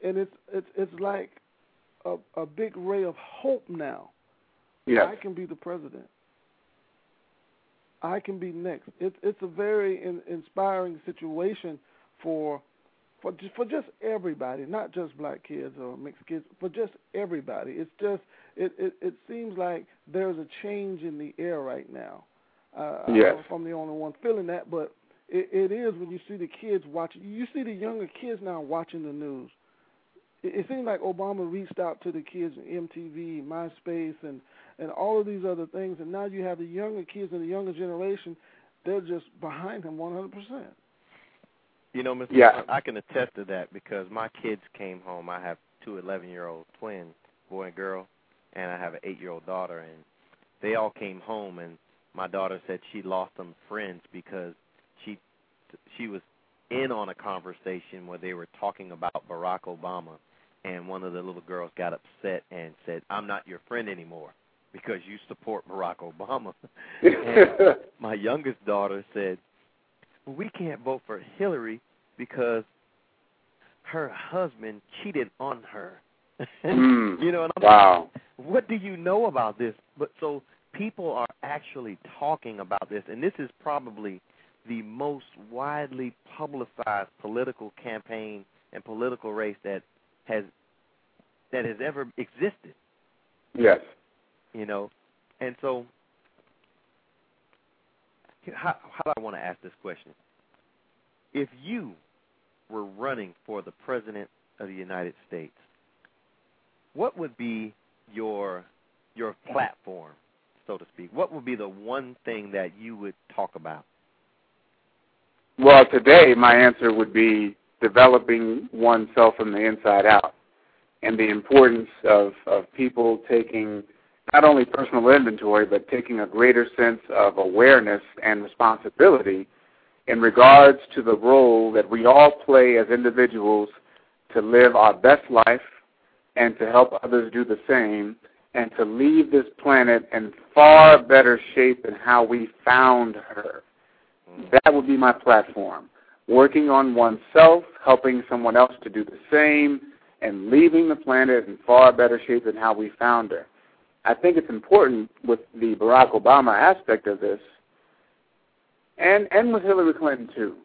and it's it's it's like a, a big ray of hope now. Yes. I can be the president. I can be next. It's it's a very in, inspiring situation for for just, for just everybody, not just black kids or mixed kids, for just everybody. It's just it, it it seems like there's a change in the air right now. Uh, Yes. I don't know if I'm the only one feeling that, but it, it is when you see the kids watching. You see the younger kids now watching the news. It, it seems like Obama reached out to the kids in MTV, MySpace, and and all of these other things, and now you have the younger kids and the younger generation. They're just behind him 100 percent. You know, Mr. Yeah. I can attest to that because my kids came home. I have two 11-year-old twins, boy and girl, and I have an 8-year-old daughter, and they all came home. And my daughter said she lost some friends because she she was in on a conversation where they were talking about Barack Obama, and one of the little girls got upset and said, "I'm not your friend anymore." Because you support Barack Obama. and my youngest daughter said, well, we can't vote for Hillary because her husband cheated on her. Mm. you know, and I'm Wow. like, what do you know about this? But so people are actually talking about this, and this is probably the most widely publicized political campaign and political race that has that has ever existed Yes. You know. And so, how, how do I want to ask this question? If you were running for the president of the United States, what would be your your platform, so to speak? What would be the one thing that you would talk about? Well, today my answer would be developing oneself from the inside out and the importance of, of people taking not only personal inventory, but taking a greater sense of awareness and responsibility in regards to the role that we all play as individuals to live our best life and to help others do the same and to leave this planet in far better shape than how we found her. Mm. That would be my platform. Working on oneself, helping someone else to do the same, and leaving the planet in far better shape than how we found her. I think it's important with the Barack Obama aspect of this, and and with Hillary Clinton too,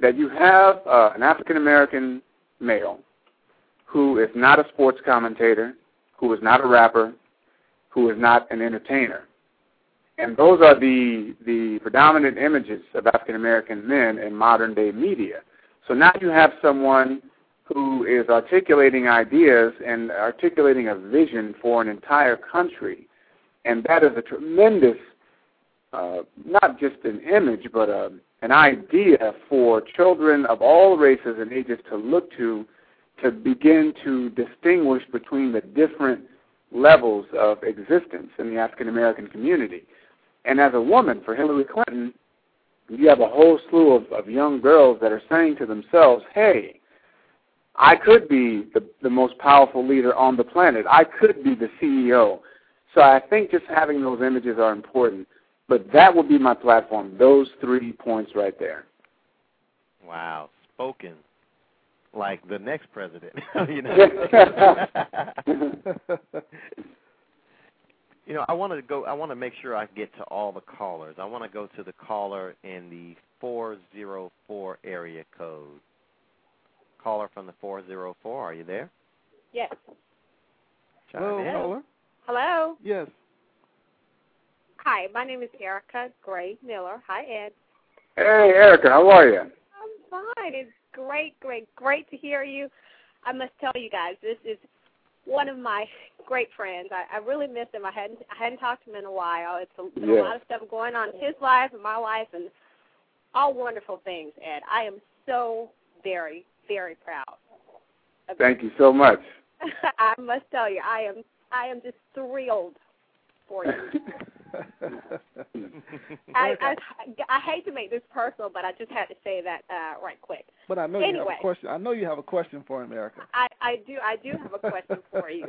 that you have uh, an African American male who is not a sports commentator, who is not a rapper, who is not an entertainer, and those are the the predominant images of African American men in modern day media. So now you have someone who is articulating ideas and articulating a vision for an entire country. And that is a tremendous, uh, not just an image, but a, an idea for children of all races and ages to look to to begin to distinguish between the different levels of existence in the African American community. And as a woman, for Hillary Clinton, you have a whole slew of, of young girls that are saying to themselves, hey, I could be the, the most powerful leader on the planet. I could be the CEO. So I think just having those images are important. But that would be my platform, those three points right there. Wow, spoken like the next president. you know. you know, I want to go. I want to make sure I get to all the callers. I want to go to the caller in the 404 area code. Caller from the 404. Are you there? Yes. Chime Hello, in. caller. Hello. Yes. Hi, my name is Erica Gray Miller. Hi, Ed. Hey, Erica, how are you? I'm fine. It's great, great, great to hear you. I must tell you guys, this is one of my great friends. I, I really miss him. I hadn't I hadn't talked to him in a while. It's a, been Yeah. a lot of stuff going on in his life and my life, and all wonderful things. Ed, I am so very, very proud. Of Thank you so much. I must tell you, I am I am just thrilled for you. I, I I hate to make this personal, but I just had to say that uh, right quick. but I know you have a question. I know you have a question for America. I I do I do have a question for you.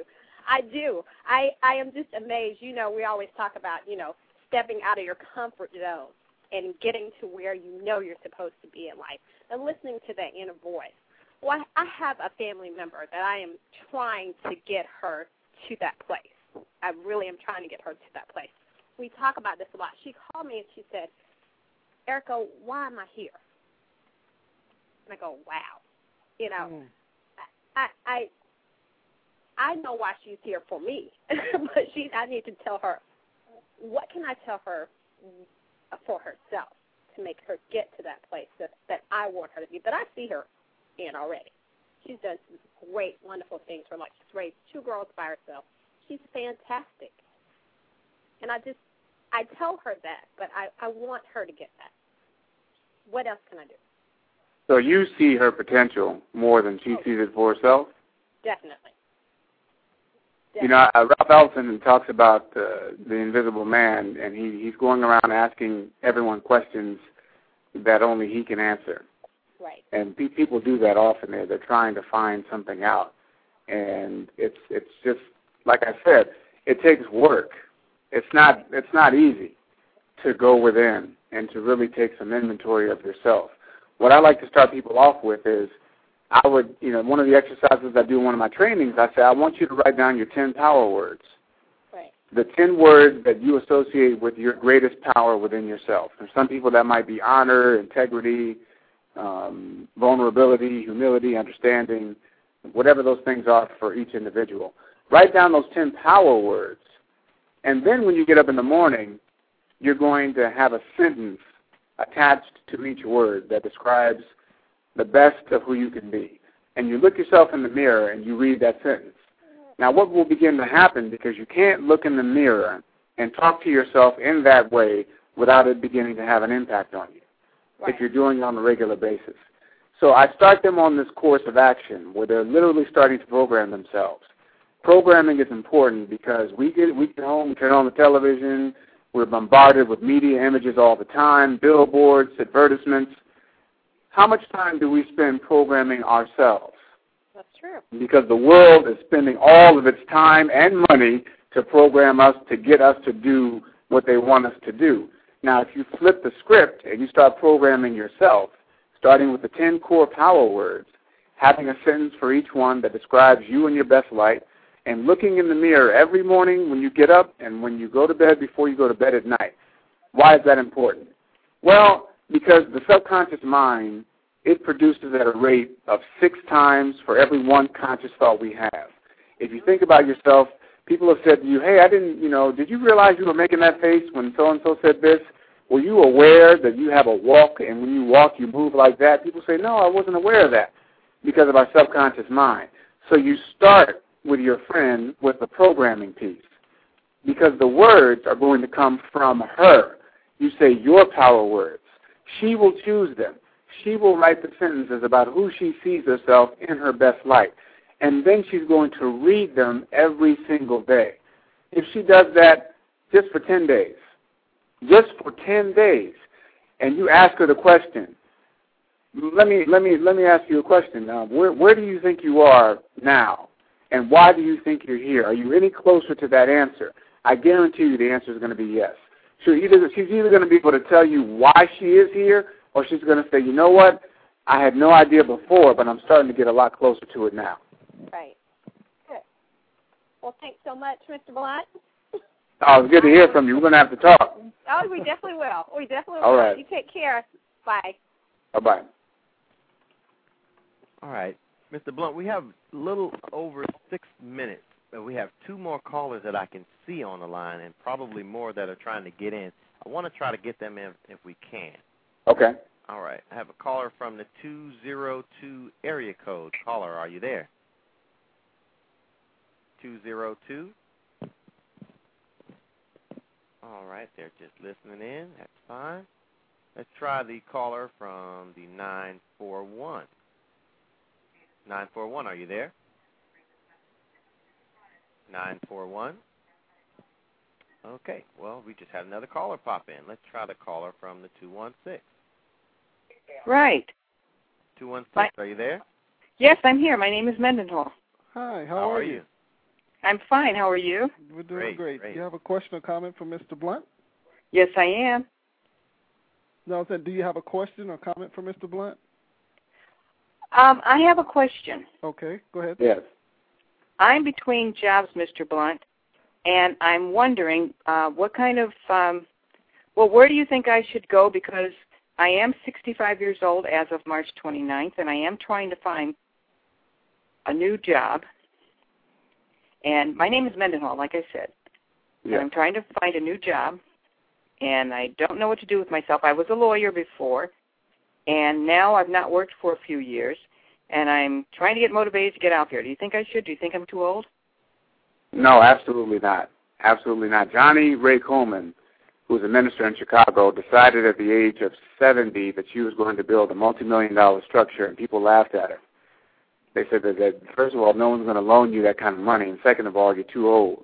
I do. I I am just amazed. You know, we always talk about you know stepping out of your comfort zone and getting to where you know you're supposed to be in life and listening to that inner voice. Well, I have a family member that I am trying to get her to that place. I really am trying to get her to that place. We talk about this a lot. She called me and she said, Erica, why am I here? And I go, wow. You know, Mm. I I I know why she's here for me, but she I need to tell her what can I tell her for herself to make her get to that place that that I want her to be. But I see her in already. She's done some great, wonderful things for like she's raised two girls by herself. She's fantastic. And I just I tell her that, but I, I want her to get that. What else can I do? So you see her potential more than she Oh. sees it for herself? Definitely. You know, uh, Ralph Ellison talks about uh, the invisible man, and he, he's going around asking everyone questions that only he can answer. Right. And pe- people do that often. They're, they're trying to find something out, and it's it's just like I said, it takes work. It's not it's not easy to go within and to really take some inventory of yourself. What I like to start people off with is I would, you know, one of the exercises I do in one of my trainings, I say, I want you to write down your 10 power words. Right. The 10 words that you associate with your greatest power within yourself. For some people, that might be honor, integrity, um, vulnerability, humility, understanding, whatever those things are for each individual. Write down those 10 power words. And then when you get up in the morning, you're going to have a sentence attached to each word that describes the best of who you can be. And you look yourself in the mirror and you read that sentence. Now, what will begin to happen, because you can't look in the mirror and talk to yourself in that way without it beginning to have an impact on you Right. if you're doing it on a regular basis. So I start them on this course of action where they're literally starting to program themselves. Programming is important because we get we get home, we turn on the television, we're bombarded with media images all the time, billboards, advertisements. How much time do we spend programming ourselves? That's true. Because the world is spending all of its time and money to program us to get us to do what they want us to do. Now, if you flip the script and you start programming yourself, starting with the 10 core power words, having a sentence for each one that describes you in your best light, and looking in the mirror every morning when you get up and when you go to bed before you go to bed at night. Why is that important? Well, because the subconscious mind, it produces at a rate of six times for every one conscious thought we have. If you think about yourself, people have said to you, hey, I didn't, you know, did you realize you were making that face when so-and-so said this? Were you aware that you have a walk and when you walk you move like that? People say, no, I wasn't aware of that because of our subconscious mind. So you start with your friend with the programming piece because the words are going to come from her. You say your power words. She will choose them. She will write the sentences about who she sees herself in her best light. And then she's going to read them every single day. If she does that just for 10 days, just for 10 days, and you ask her the question, let me let me let me ask you a question now. Where where do you think you are now, and why do you think you're here? Are you any closer to that answer? I guarantee you the answer is going to be yes. So either she's either going to be able to tell you why she is here, or she's going to say, you know what, I had no idea before, but I'm starting to get a lot closer to it now. Right. Good. Well, thanks so much, Mr. Blunt. Oh, it's good to hear from you. We're going to have to talk. Oh, we definitely will. We definitely All will. All right. You take care. Bye. Bye bye. All right. Mr. Blunt, we have a little over six minutes. but We have two more callers that I can see on the line and probably more that are trying to get in. I want to try to get them in if we can. Okay. All right. I have a caller from the 202 area code. Caller, are you there? 202? All right. They're just listening in. That's fine. Let's try the caller from the 941. 941, are you there? 941. Okay, well, we just had another caller pop in. Let's try the caller from the 216. Right. 216, Hi. are you there? Yes, I'm here. My name is Mendenhall. Hi, how, How are, are you? I'm fine. How are you? We're doing Great, great. great. Do you have a question or comment for Mr. Blunt? Yes, I am. No, I said, do you have a question or comment for Mr. Blunt? Um, I have a question. Okay, go ahead. Yes. I'm between jobs, Mr. Blunt, and I'm wondering uh, what kind of, um, well, where do you think I should go? Because I am 65 years old as of March 29th, and I am trying to find a new job. And my name is Mendenhall, like I said. And I'm trying to find a new job. and I don't know what to do with myself. I was a lawyer before, and now I've not worked for a few years, and I'm trying to get motivated to get out there. Do you think I should? Do you think I'm too old? No, absolutely not. Absolutely not. Johnny Ray Colemon, who was a minister in Chicago, decided at the age of 70 that she was going to build a multi-million dollar structure, and people laughed at her. They said that, that first of all, no one's going to loan you that kind of money, and second of all, you're too old.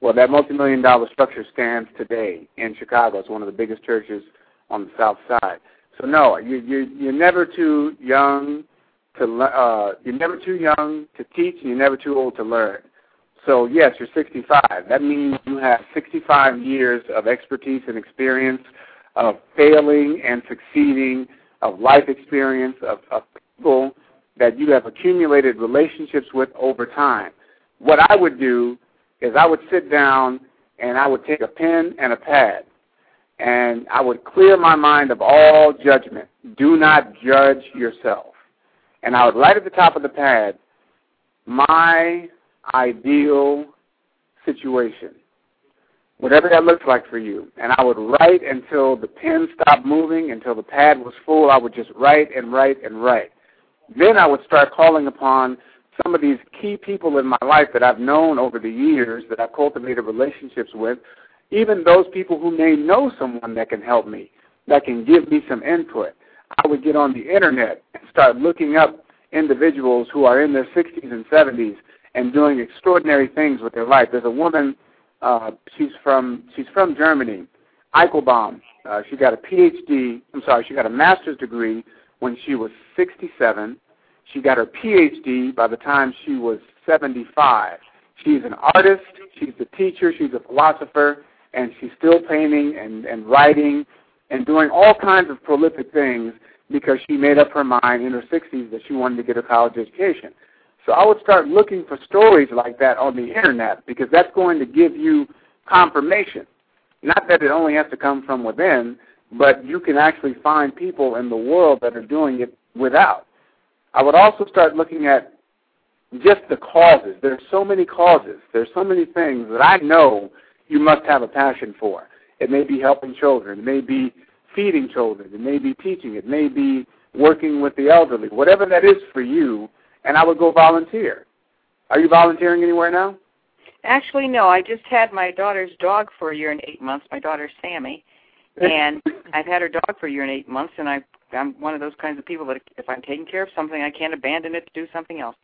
Well, that multi-million dollar structure stands today in Chicago. It's one of the biggest churches on the south side. So no, you you you're never too young to uh you're never too young to teach and you're never too old to learn. So yes, you're 65. That means you have 65 years of expertise and experience of failing and succeeding, of life experience, of, of people that you have accumulated relationships with over time. What I would do is I would sit down and I would take a pen and a pad and I would clear my mind of all judgment. Do not judge yourself. And I would write at the top of the pad, my ideal situation, whatever that looks like for you. And I would write until the pen stopped moving, until the pad was full. I would just write and write and write. Then I would start calling upon some of these key people in my life that I've known over the years, that I've cultivated relationships with, even those people who may know someone that can help me, that can give me some input. I would get on the internet and start looking up individuals who are in their 60s and 70s and doing extraordinary things with their life. There's a woman, uh, she's from she's from Germany, Eichelbaum. Uh, she got a PhD. I'm sorry, she got a master's degree when she was 67 she got her PhD by the time she was 75. She's an artist, she's a teacher, she's a philosopher, and she's still painting and, and writing and doing all kinds of prolific things because she made up her mind in her 60s that she wanted to get a college education. So I would start looking for stories like that on the internet because that's going to give you confirmation. Not that it only has to come from within, but you can actually find people in the world that are doing it without. I would also start looking at just the causes. There's so many causes. There's so many things that I know you must have a passion for. It may be helping children. It may be feeding children. It may be teaching. It may be working with the elderly. Whatever that is for you, and I would go volunteer. Are you volunteering anywhere now? Actually, no. I just had my daughter's dog for a year and eight months. My daughter Sammy, and I've had her dog for a year and eight months, and I I'm one of those kinds of people that if I'm taking care of something, I can't abandon it to do something else.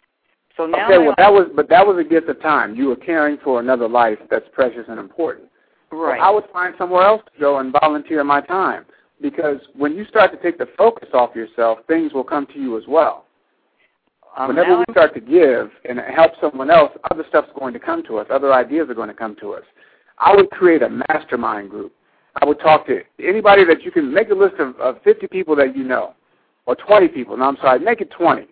So now okay, well that was but that was a gift of time. You were caring for another life that's precious and important. Right. So I would find somewhere else to go and volunteer my time because when you start to take the focus off yourself, things will come to you as well. Um, Whenever we start to give and help someone else, other stuff's going to come to us. Other ideas are going to come to us. I would create a mastermind group I would talk to anybody that you can make a list of, of 50 people that you know, or 20 people. No, I'm sorry, make it 20.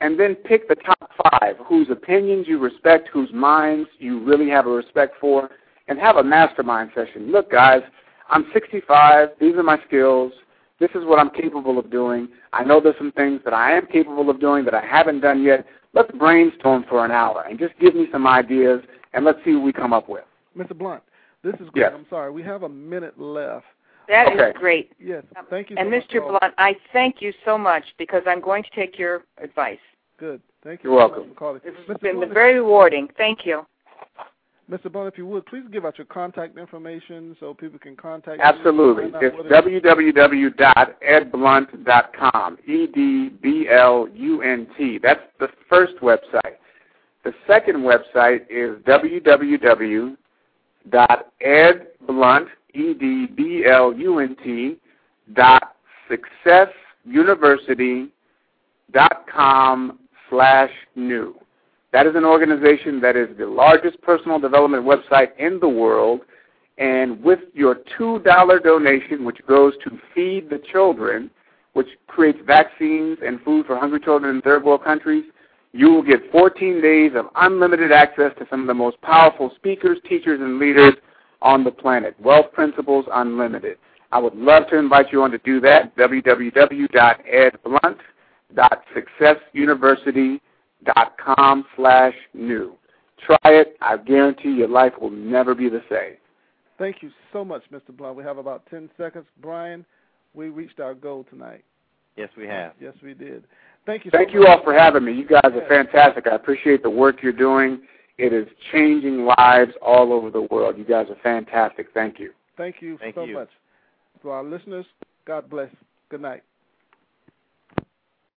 And then pick the top five whose opinions you respect, whose minds you really have a respect for, and have a mastermind session. Look, guys, I'm 65. These are my skills. This is what I'm capable of doing. I know there's some things that I am capable of doing that I haven't done yet. Let's brainstorm for an hour and just give me some ideas, and let's see what we come up with. Mr. Blunt, this is great. Yes. I'm sorry. We have a minute left. That is Okay. great. Yes. Thank you. And so much Mr. for Blunt, I thank you so much because I'm going to take your advice. Good. Thank you. You're so much welcome. for calling. This has Mr. been Blunt, very rewarding. Thank you. Mr. Blunt, if you would, please give out your contact information so people can contact you. Absolutely. It's www.edblunt.com. E D B L U N T. That's the first website. The second website is www.edblunt, E D B L U N T, dot successuniversity dot com slash new. That is an organization that is the largest personal development website in the world. And with your $2 donation, which goes to Feed the Children, which creates vaccines and food for hungry children in third world countries, you will get 14 days of unlimited access to some of the most powerful speakers, teachers, and leaders on the planet. Wealth Principles Unlimited. I would love to invite you on to do that. www.edblunt.successuniversity.com slash new. Try it. I guarantee your life will never be the same. Thank you so much, Mr. Blunt. We have about 10 seconds. Brian, we reached our goal tonight. Yes, we have. Yes, we did. Thank you. Thank so you all for having me. You guys are fantastic. I appreciate the work you're doing. It is changing lives all over the world. You guys are fantastic. Thank you. Thank you Thank so you. much. To our listeners, God bless. Good night.